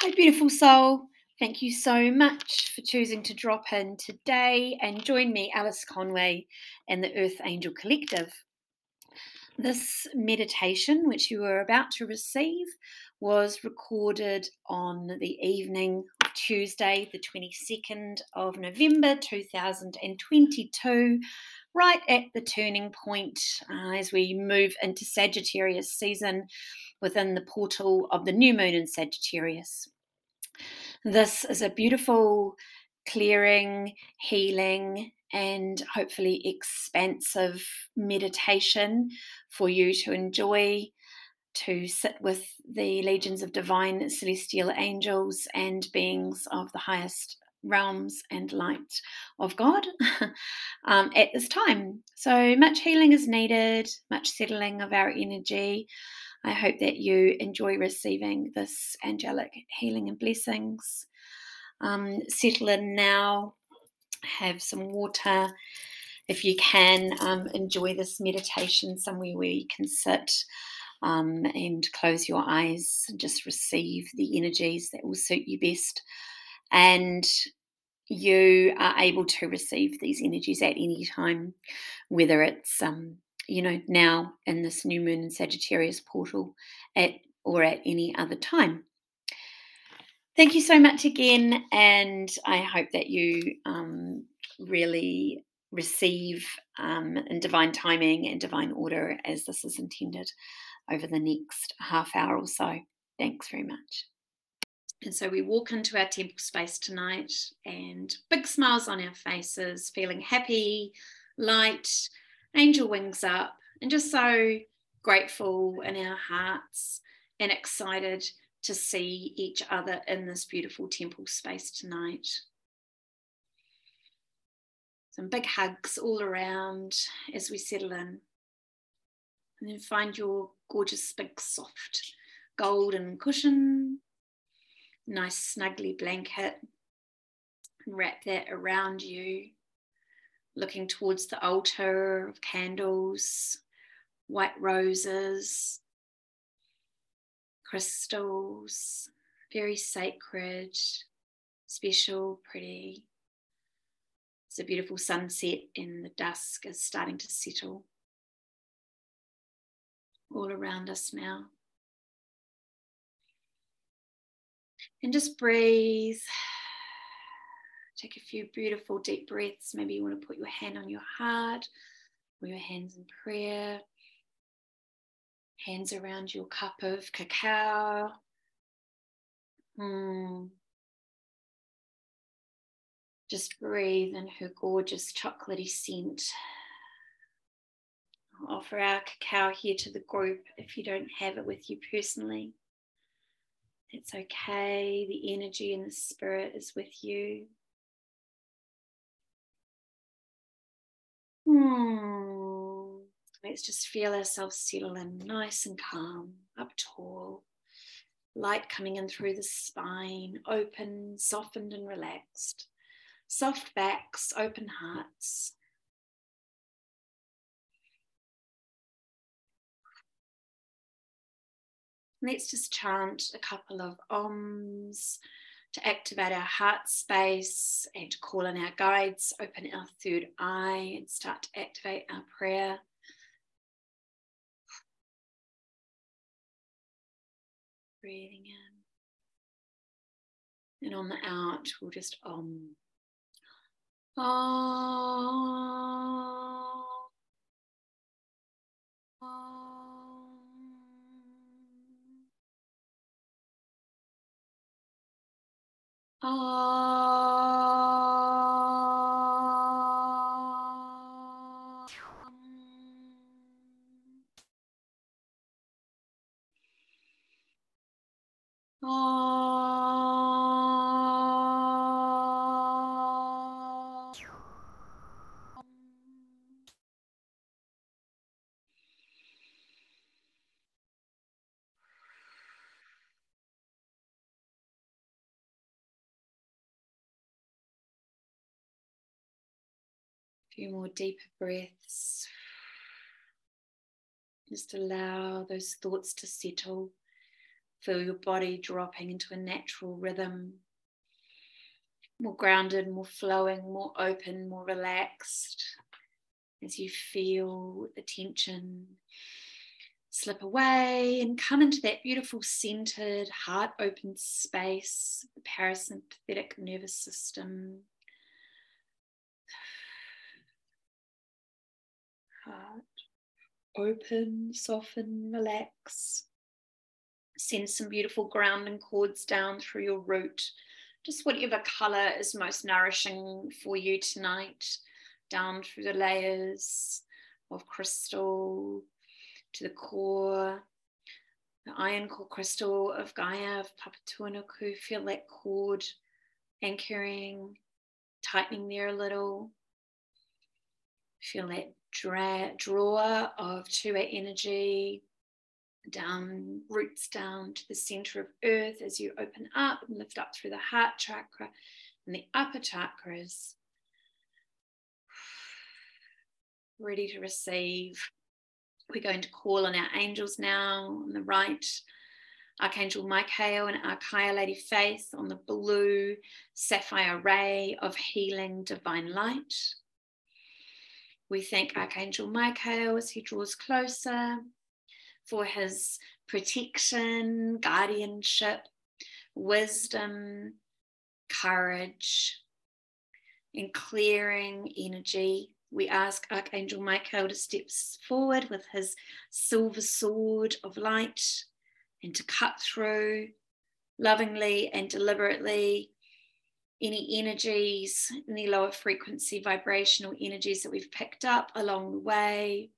Hi, beautiful soul. Thank you so much for choosing to drop in today and join me, Alice Conway, and the Earth Angel Collective. This meditation, which you are about to receive, was recorded on the evening of Tuesday, the 22nd of November 2022, right at the turning point uh, as we move into Sagittarius season within the portal of the new moon in Sagittarius. This is a beautiful clearing, healing, and hopefully expansive meditation for you to enjoy, to sit with the legions of divine celestial angels and beings of the highest realms and light of God um, at this time. So much healing is needed, much settling of our energy. I hope that you enjoy receiving this angelic healing and blessings. Um, settle in now, have some water. If you can, um, enjoy this meditation somewhere where you can sit um, and close your eyes and just receive the energies that will suit you best. And you are able to receive these energies at any time, whether it's um, you know now in this new moon in Sagittarius portal, at or at any other time. Thank you so much again, and I hope that you um, really receive um, in divine timing and divine order as this is intended over the next half hour or so. Thanks very much. And so we walk into our temple space tonight and big smiles on our faces, feeling happy, light, angel wings up, and just so grateful in our hearts and excited to see each other in this beautiful temple space tonight. Some big hugs all around as we settle in. And then find your gorgeous, big, soft golden cushion nice snuggly blanket and wrap that around you, looking towards the altar of candles, white roses, crystals, very sacred, special, pretty. It's a beautiful sunset, and the dusk is starting to settle all around us now. And just breathe. Take a few beautiful deep breaths. Maybe you want to put your hand on your heart or your hands in prayer. Hands around your cup of cacao. Hmm. Just breathe in her gorgeous chocolatey scent. I'll offer our cacao here to the group if you don't have it with you personally. It's okay. The energy and the spirit is with you. Hmm. Let's just feel ourselves settle in nice and calm, up tall. Light coming in through the spine, open, softened, and relaxed. Soft backs, open hearts. Let's just chant a couple of oms to activate our heart space and to call in our guides, open our third eye and start to activate our prayer. Breathing in. And on the out, we'll just. Om. Ah. Few more deeper breaths. Just allow those thoughts to settle. Feel your body dropping into a natural rhythm, more grounded, more flowing, more open, more relaxed as you feel the tension slip away and come into that beautiful centered, heart open space, the parasympathetic nervous system. Heart open, soften, relax. Send some beautiful grounding cords down through your root. Just whatever color is most nourishing for you tonight, down through the layers of crystal, to the core, the iron core crystal of Gaia, of Papatuanuku. Feel that cord anchoring, tightening there a little. Feel that dra- draw of 2A energy down, roots down to the center of earth as you open up and lift up through the heart chakra and the upper chakras. Ready to receive we're going to call on our angels now on the right. Archangel Michael and Archeia Lady Faith on the blue sapphire ray of healing divine light. We thank Archangel Michael as he draws closer for his protection, guardianship, wisdom, courage, and clearing energy. We ask Archangel Michael to step forward with his silver sword of light and to cut through lovingly and deliberately any energies, any lower frequency vibrational energies that we've picked up along the way,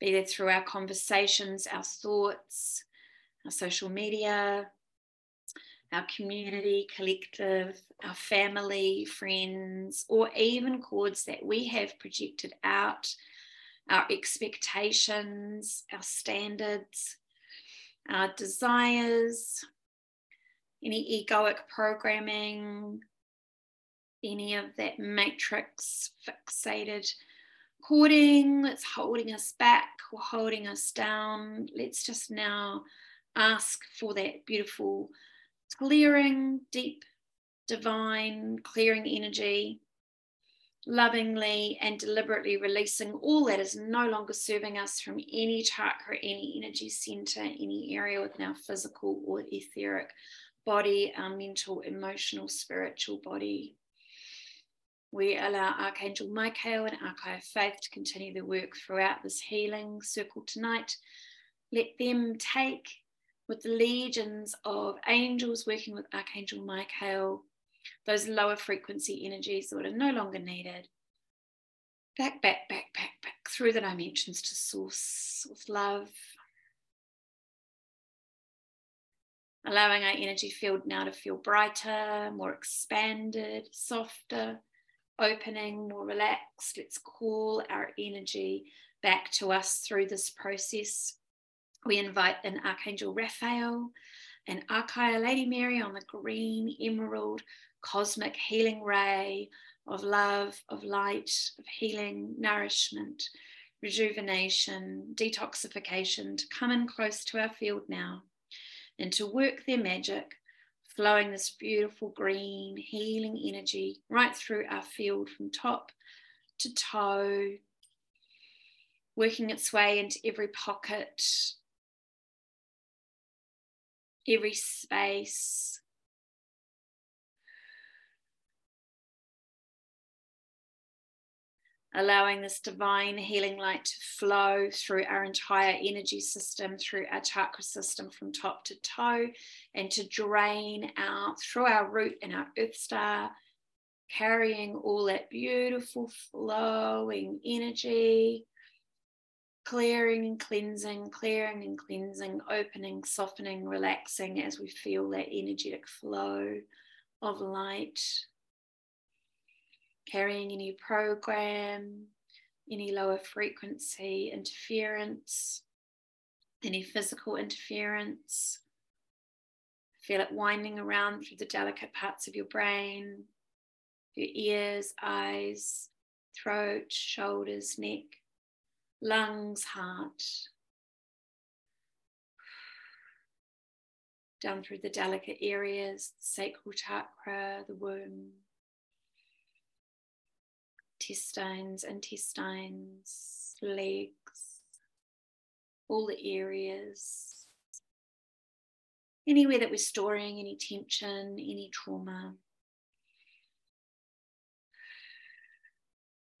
be that through our conversations, our thoughts, our social media, our community, collective, our family, friends, or even cords that we have projected out, our expectations, our standards, our desires, any egoic programming, any of that matrix fixated cording that's holding us back or holding us down. Let's just now ask for that beautiful clearing, deep, divine, clearing energy, lovingly and deliberately releasing all that is no longer serving us from any chakra, any energy center, any area within our physical or etheric body, our mental, emotional, spiritual body. We allow Archangel Michael and Archeia Faith to continue the work throughout this healing circle tonight. Let them take with the legions of angels working with Archangel Michael, those lower frequency energies that are no longer needed. Back, back, back, back, back through the dimensions to source with love. Allowing our energy field now to feel brighter, more expanded, softer, opening, more relaxed. Let's call our energy back to us through this process we invite an Archangel Raphael, an Archeia Lady Mary on the green emerald cosmic healing ray of love, of light, of healing, nourishment, rejuvenation, detoxification to come in close to our field now and to work their magic, flowing this beautiful green healing energy right through our field from top to toe, working its way into every pocket every space. Allowing this divine healing light to flow through our entire energy system, through our chakra system from top to toe, and to drain out through our root and our earth star, carrying all that beautiful flowing energy clearing and cleansing, clearing and cleansing, opening, softening, relaxing as we feel that energetic flow of light. Carrying any program, any lower frequency interference, any physical interference. Feel it winding around through the delicate parts of your brain, your ears, eyes, throat, shoulders, neck lungs, heart. down through the delicate areas, the sacral chakra, the womb, intestines, intestines, legs, all the areas, anywhere that we're storing any tension, any trauma.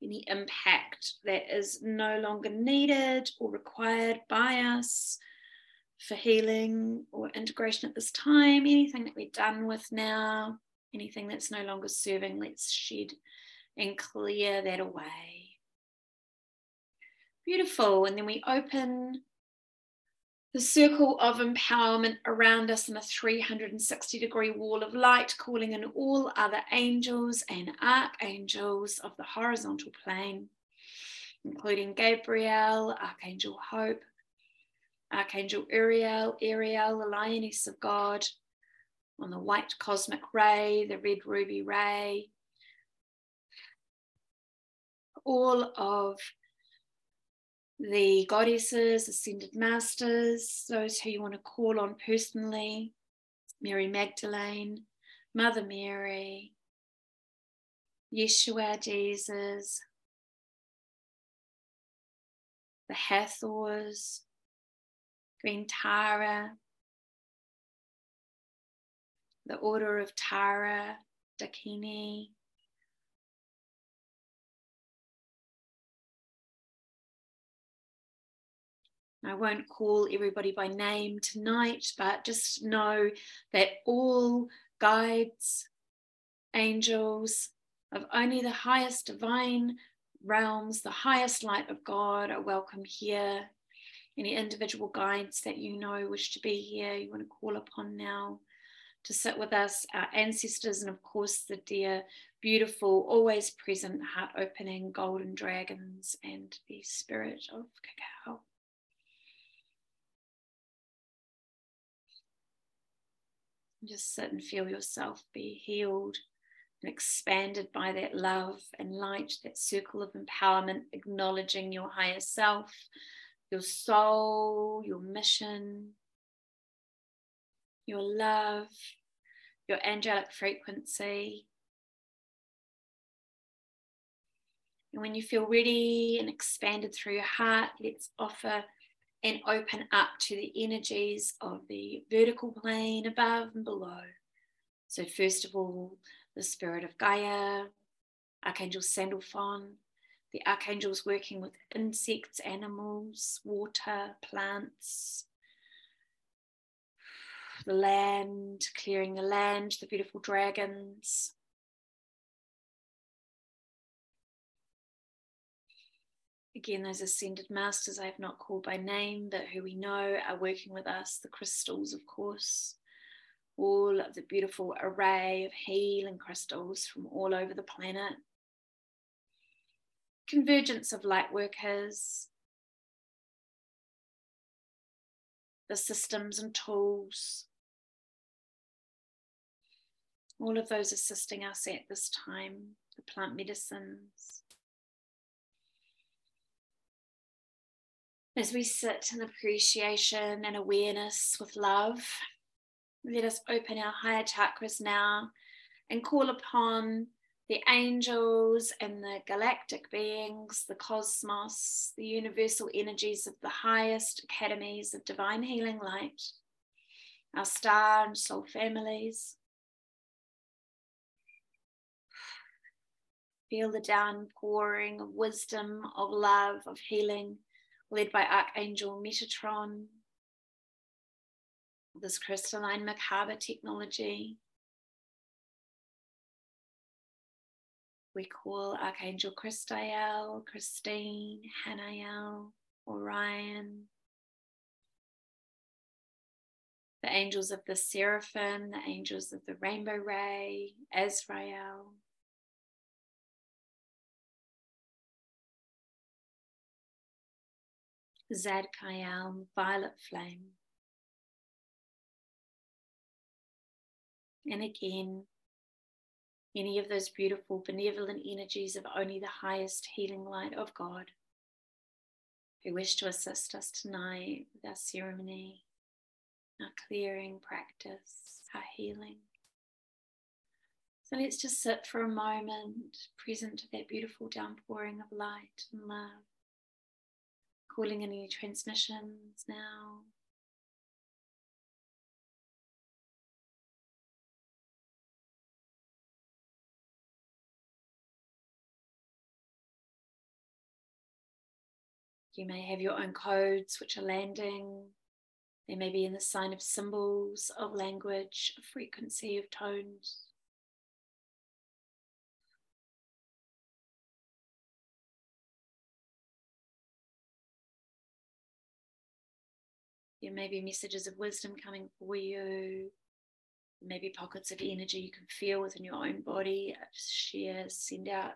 Any impact that is no longer needed or required by us for healing or integration at this time, anything that we're done with now, anything that's no longer serving, let's shed and clear that away. Beautiful. And then we open the circle of empowerment around us in a 360 degree wall of light, calling in all other angels and archangels of the horizontal plane, including Gabriel, Archangel Hope, Archangel Uriel, Ariel, the lioness of God, on the white cosmic ray, the red ruby ray, all of the goddesses, ascended masters, those who you want to call on personally, Mary Magdalene, Mother Mary, Yeshua, Jesus, the Hathors, Queen Tara, the Order of Tara, Dakini, I won't call everybody by name tonight, but just know that all guides, angels of only the highest divine realms, the highest light of God, are welcome here. Any individual guides that you know wish to be here, you want to call upon now to sit with us, our ancestors, and of course, the dear, beautiful, always present, heart opening golden dragons and the spirit of cacao. Just sit and feel yourself be healed and expanded by that love and light, that circle of empowerment, acknowledging your higher self, your soul, your mission, your love, your angelic frequency. And when you feel ready and expanded through your heart, let's offer and open up to the energies of the vertical plane above and below. So, first of all, the spirit of Gaia, Archangel Sandalphon, the archangels working with insects, animals, water, plants, the land, clearing the land, the beautiful dragons, Again, those ascended masters I have not called by name, but who we know are working with us, the crystals, of course, all of the beautiful array of healing crystals from all over the planet. Convergence of light workers, the systems and tools, all of those assisting us at this time, the plant medicines. As we sit in appreciation and awareness with love, let us open our higher chakras now and call upon the angels and the galactic beings, the cosmos, the universal energies of the highest academies of divine healing light, our star and soul families. Feel the downpouring of wisdom, of love, of healing led by Archangel Metatron, this crystalline Merkaba technology. We call Archangel Christael, Christine, Hanael, Orion. The angels of the Seraphim, the angels of the Rainbow Ray, Azrael. Zadkiel, violet flame. And again, any of those beautiful benevolent energies of only the highest healing light of God who wish to assist us tonight with our ceremony. our clearing practice, our healing. So let's just sit for a moment, present to that beautiful downpouring of light and love. Calling any transmissions now. You may have your own codes which are landing. They may be in the sign of symbols, of language, of frequency, of tones. There may be messages of wisdom coming for you. Maybe pockets of energy you can feel within your own body. Uh, share, send out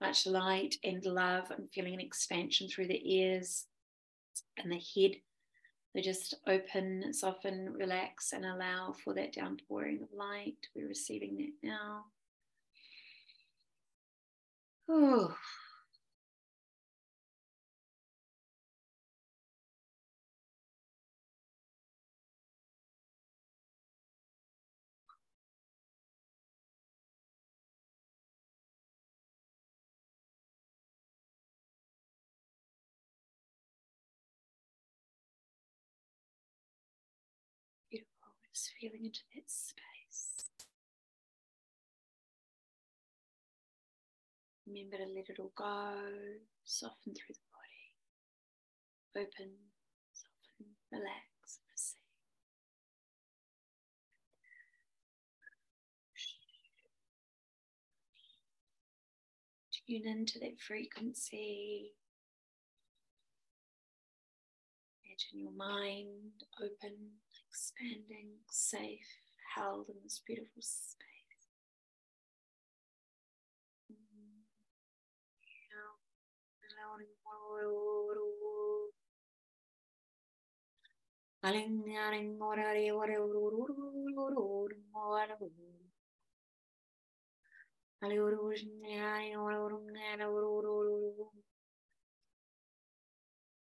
much light and love. I'm feeling an expansion through the ears and the head. So just open, soften, relax, and allow for that downpouring of light. We're receiving that now. Oh. Just feeling into that space. Remember to let it all go, soften through the body, open, soften, relax, receive. Tune into that frequency. Imagine your mind open expanding, safe, held in this beautiful space.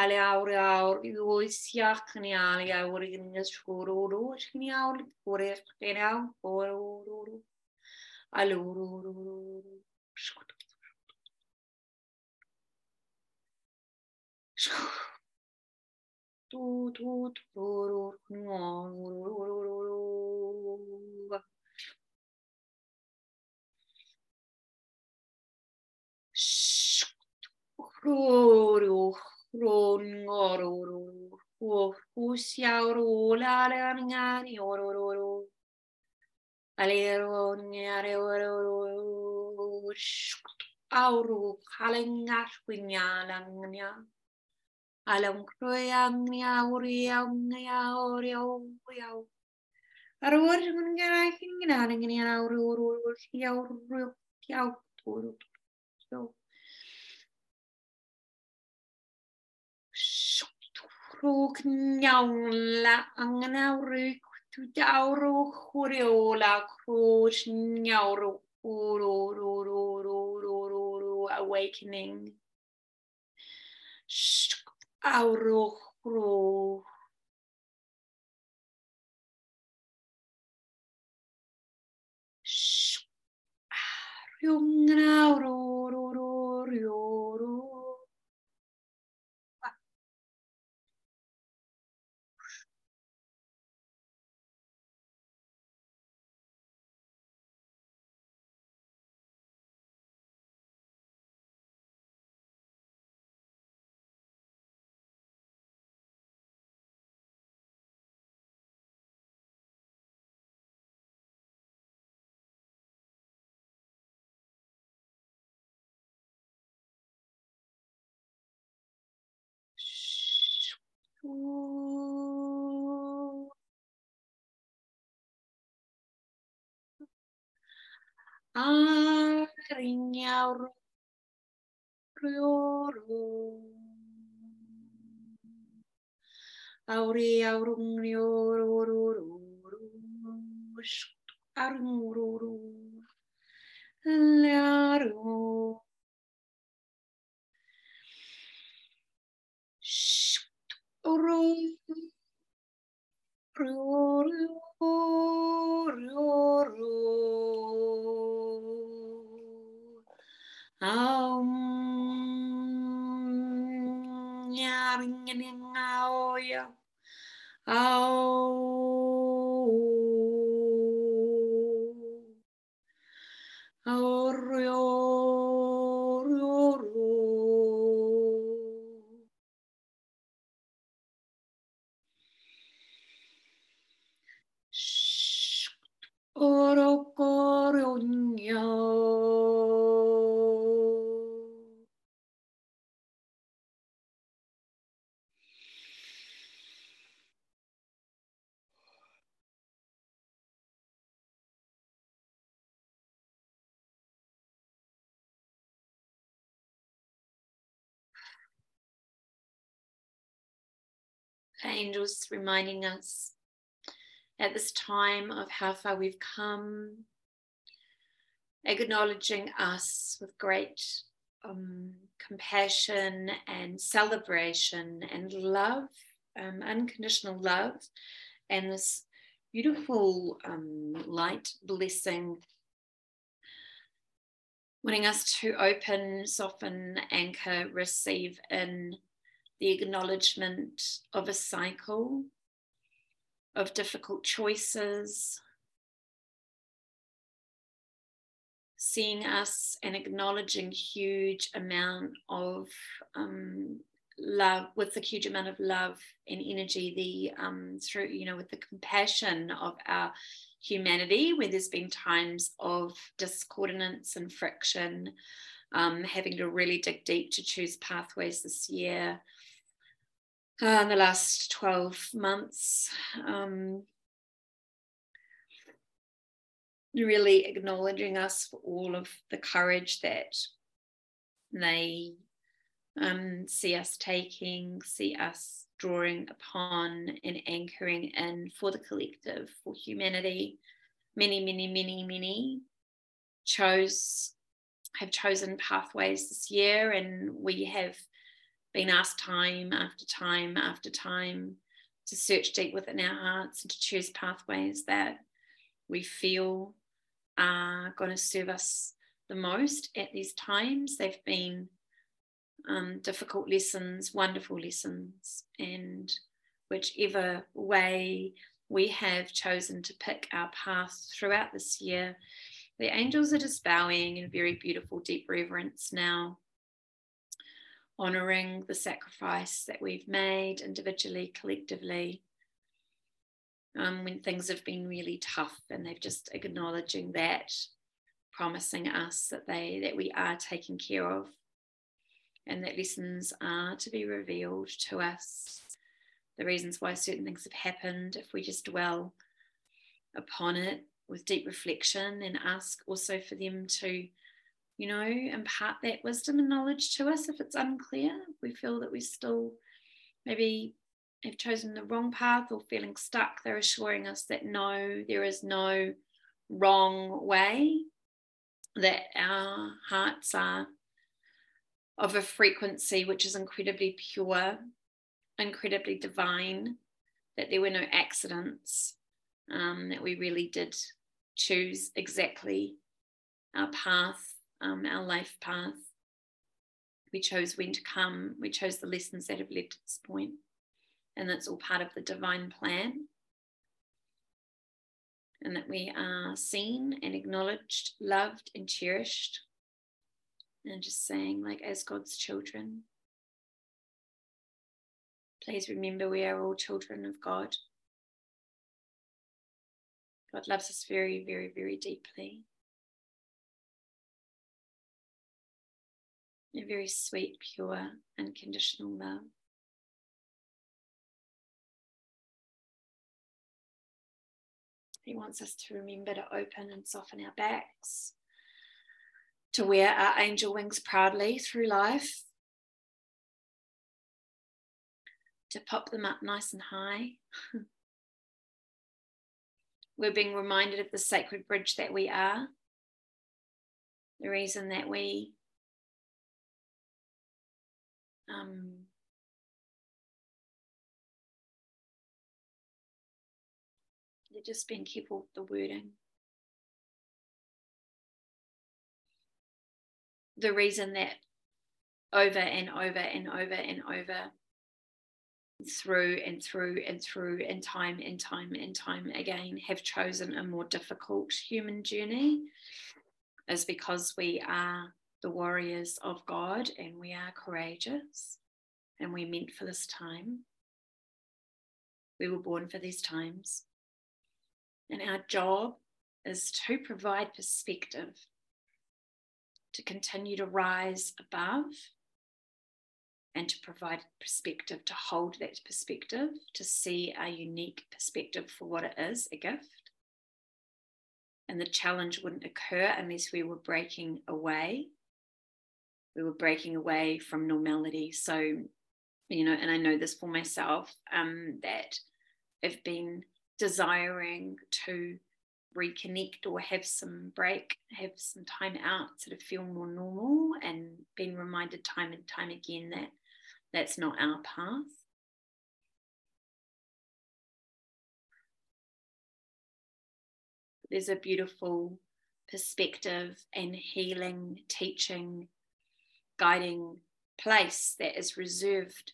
ale aure aur i siach ni ale aur i ni skuru ru ni aur kore era uru uru ale uru uru uru tu tu tu ru no uru uru uru uru ron ngororo o usiauro la le ngani ororo ale ron ngare ororo auru kalengar kunyala ngnya alam kroyang nya uria ngya oria oria arwar ngara ngina ngina auru uru niawla angnawrwg tu dawrw chwriola uru uru awakening. Awrw chrw Arinya rioro. Auri aurum rioro angels reminding us at this time of how far we've come, acknowledging us with great um, compassion and celebration and love, um, unconditional love, and this beautiful um, light blessing. Wanting us to open, soften, anchor, receive in the acknowledgement of a cycle of difficult choices, seeing us and acknowledging huge amount of um, love with the huge amount of love and energy the um, through you know with the compassion of our humanity where there's been times of discordance and friction um, having to really dig deep to choose pathways this year uh, in the last 12 months. Um, really acknowledging us for all of the courage that they um, see us taking, see us drawing upon and anchoring in for the collective, for humanity. Many, many, many, many chose have chosen pathways this year, and we have been asked time after time after time to search deep within our hearts and to choose pathways that we feel are going to serve us the most at these times. They've been um, difficult lessons, wonderful lessons, and whichever way we have chosen to pick our path throughout this year, the angels are just bowing in very beautiful, deep reverence now honoring the sacrifice that we've made individually, collectively, um, when things have been really tough, and they've just acknowledging that, promising us that they that we are taken care of, and that lessons are to be revealed to us. The reasons why certain things have happened, if we just dwell upon it with deep reflection and ask also for them to you know, impart that wisdom and knowledge to us if it's unclear. We feel that we still maybe have chosen the wrong path or feeling stuck, they're assuring us that no, there is no wrong way, that our hearts are of a frequency which is incredibly pure, incredibly divine, that there were no accidents, um, that we really did choose exactly our path um, our life path. We chose when to come, we chose the lessons that have led to this point, and that's all part of the divine plan. And that we are seen and acknowledged, loved and cherished. And just saying, like, as God's children, please remember we are all children of God. God loves us very, very, very deeply. A very sweet, pure, unconditional love. He wants us to remember to open and soften our backs, to wear our angel wings proudly through life, to pop them up nice and high. We're being reminded of the sacred bridge that we are, the reason that we um, they're just being careful with the wording. The reason that over and over and over and over through and through and through and time and time and time again have chosen a more difficult human journey is because we are the warriors of God and we are courageous and we're meant for this time. We were born for these times. And our job is to provide perspective, to continue to rise above and to provide perspective, to hold that perspective, to see our unique perspective for what it is a gift. And the challenge wouldn't occur unless we were breaking away. We were breaking away from normality. So, you know, and I know this for myself um, that I've been desiring to reconnect or have some break, have some time out, sort of feel more normal, and being reminded time and time again that that's not our path. There's a beautiful perspective and healing, teaching, guiding place that is reserved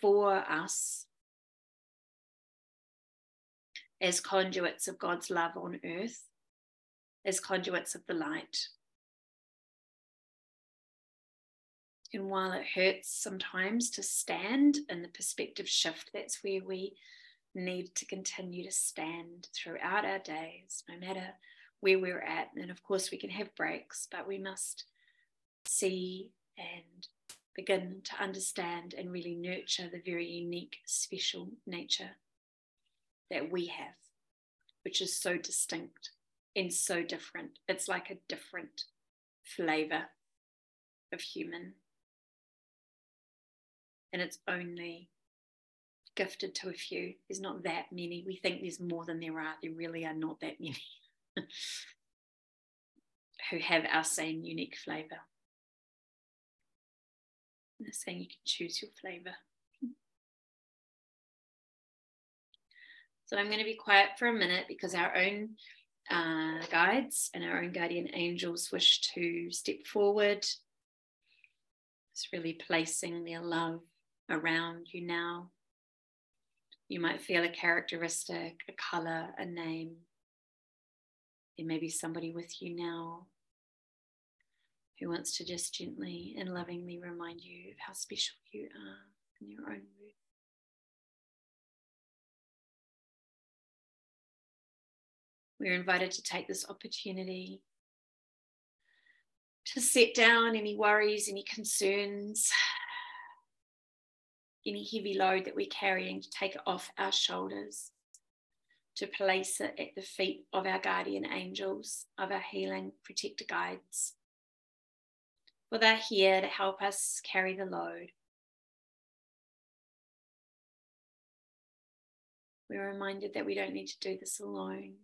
for us as conduits of God's love on earth, as conduits of the light. And while it hurts sometimes to stand in the perspective shift, that's where we need to continue to stand throughout our days, no matter where we're at. And of course, we can have breaks, but we must see and begin to understand and really nurture the very unique, special nature that we have, which is so distinct and so different. It's like a different flavor of human and it's only gifted to a few. There's not that many. We think there's more than there are. There really are not that many who have our same unique flavor. They're saying you can choose your flavor. So I'm going to be quiet for a minute because our own uh, guides and our own guardian angels wish to step forward. It's really placing their love around you now. You might feel a characteristic, a color, a name. There may be somebody with you now who wants to just gently and lovingly remind you of how special you are in your own way. We're invited to take this opportunity to set down any worries, any concerns, any heavy load that we're carrying to take it off our shoulders, to place it at the feet of our guardian angels, of our healing protector guides. For they're here to help us carry the load. We're reminded that we don't need to do this alone.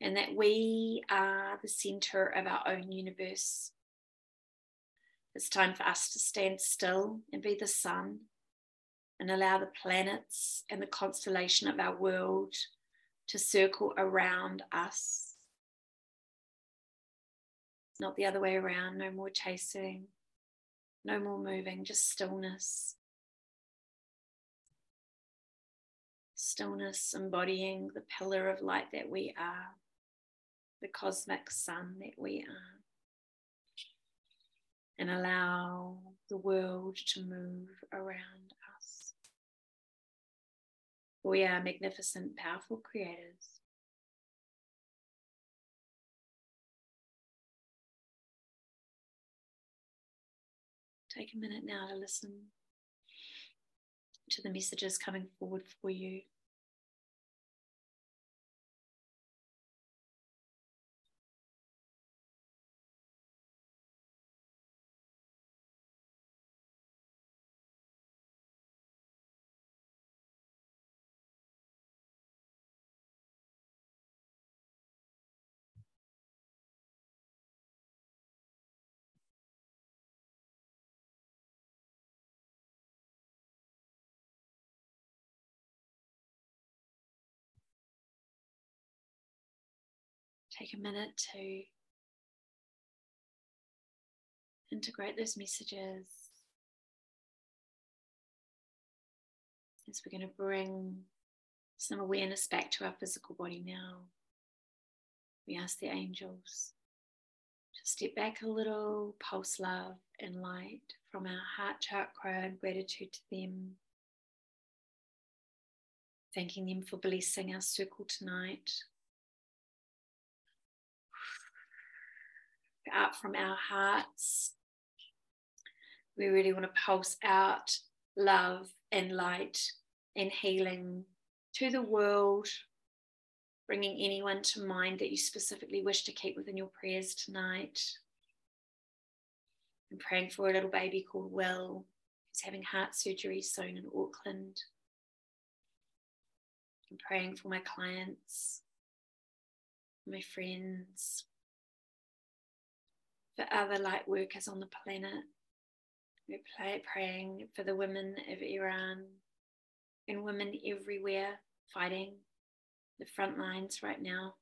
And that we are the center of our own universe. It's time for us to stand still and be the sun and allow the planets and the constellation of our world to circle around us. Not the other way around, no more chasing, no more moving, just stillness. Stillness embodying the pillar of light that we are, the cosmic sun that we are and allow the world to move around us. We are magnificent, powerful creators. Take a minute now to listen to the messages coming forward for you. Take a minute to integrate those messages as we're going to bring some awareness back to our physical body now. We ask the angels to step back a little, pulse love and light from our heart chakra and gratitude to them. Thanking them for blessing our circle tonight. Out from our hearts, we really want to pulse out love and light and healing to the world, bringing anyone to mind that you specifically wish to keep within your prayers tonight. I'm praying for a little baby called Will, who's having heart surgery soon in Auckland. I'm praying for my clients, my friends, for other light workers on the planet. We're praying for the women of Iran and women everywhere fighting the front lines right now.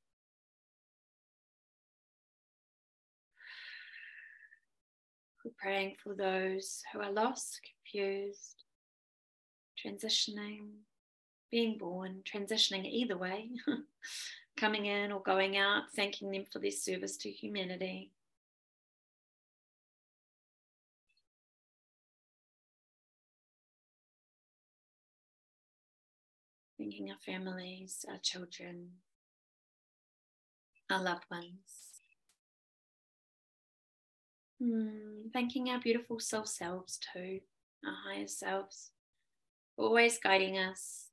We're praying for those who are lost, confused, transitioning, being born, transitioning either way, coming in or going out, thanking them for their service to humanity. Thanking our families, our children, our loved ones. Hmm, thanking our beautiful soul selves too, our higher selves, always guiding us,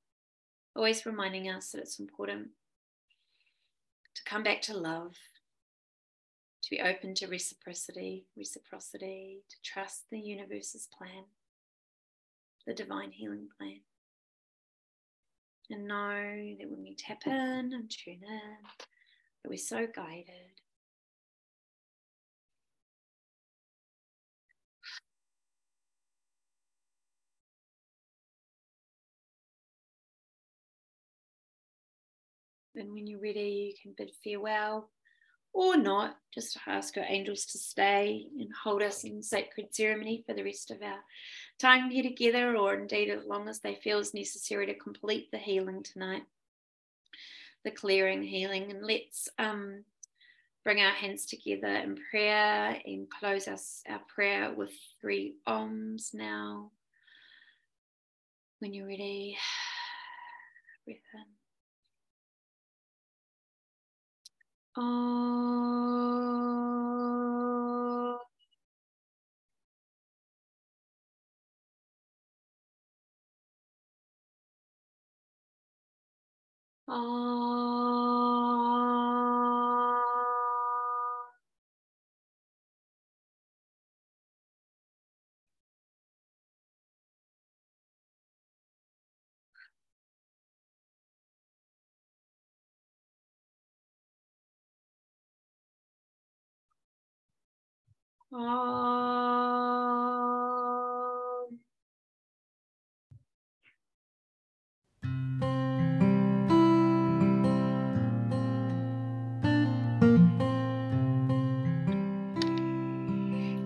always reminding us that it's important to come back to love, to be open to reciprocity, reciprocity, to trust the universe's plan, the divine healing plan and know that when we tap in and tune in, that we're so guided. And when you're ready, you can bid farewell or not. Just ask your angels to stay and hold us in sacred ceremony for the rest of our time here together, or indeed as long as they feel is necessary to complete the healing tonight, the clearing healing. And let's um, bring our hands together in prayer and close us, our prayer with three oms now. When you're ready, breath in. Oh. Um,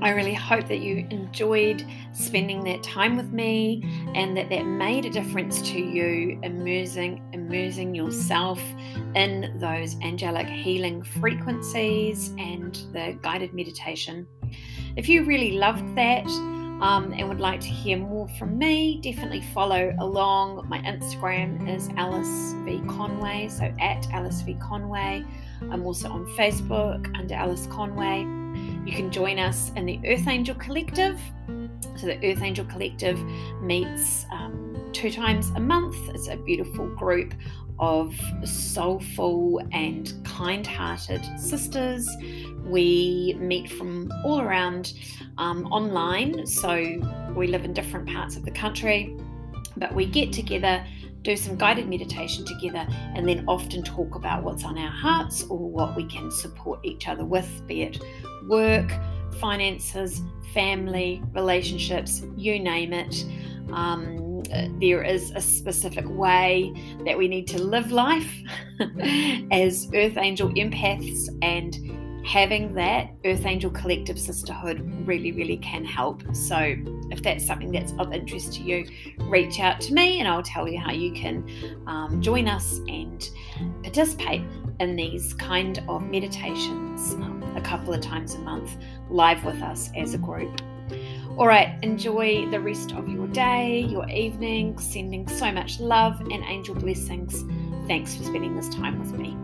I really hope that you enjoyed spending that time with me and that that made a difference to you, immersing, immersing yourself in those angelic healing frequencies and the guided meditation. If you really loved that um, and would like to hear more from me, definitely follow along. My Instagram is Alice V Conway, so at Alice V Conway. I'm also on Facebook under Alice Conway. You can join us in the Earth Angel Collective. So, the Earth Angel Collective meets um, two times a month. It's a beautiful group of soulful and kind hearted sisters. We meet from all around um, online, so we live in different parts of the country, but we get together, do some guided meditation together, and then often talk about what's on our hearts or what we can support each other with, be it work, finances, family, relationships, you name it. Um, there is a specific way that we need to live life as Earth Angel empaths, and having that Earth Angel collective sisterhood really, really can help. So, if that's something that's of interest to you, reach out to me and I'll tell you how you can um, join us and participate in these kind of meditations a couple of times a month live with us as a group. All right, enjoy the rest of your day, your evening, sending so much love and angel blessings. Thanks for spending this time with me.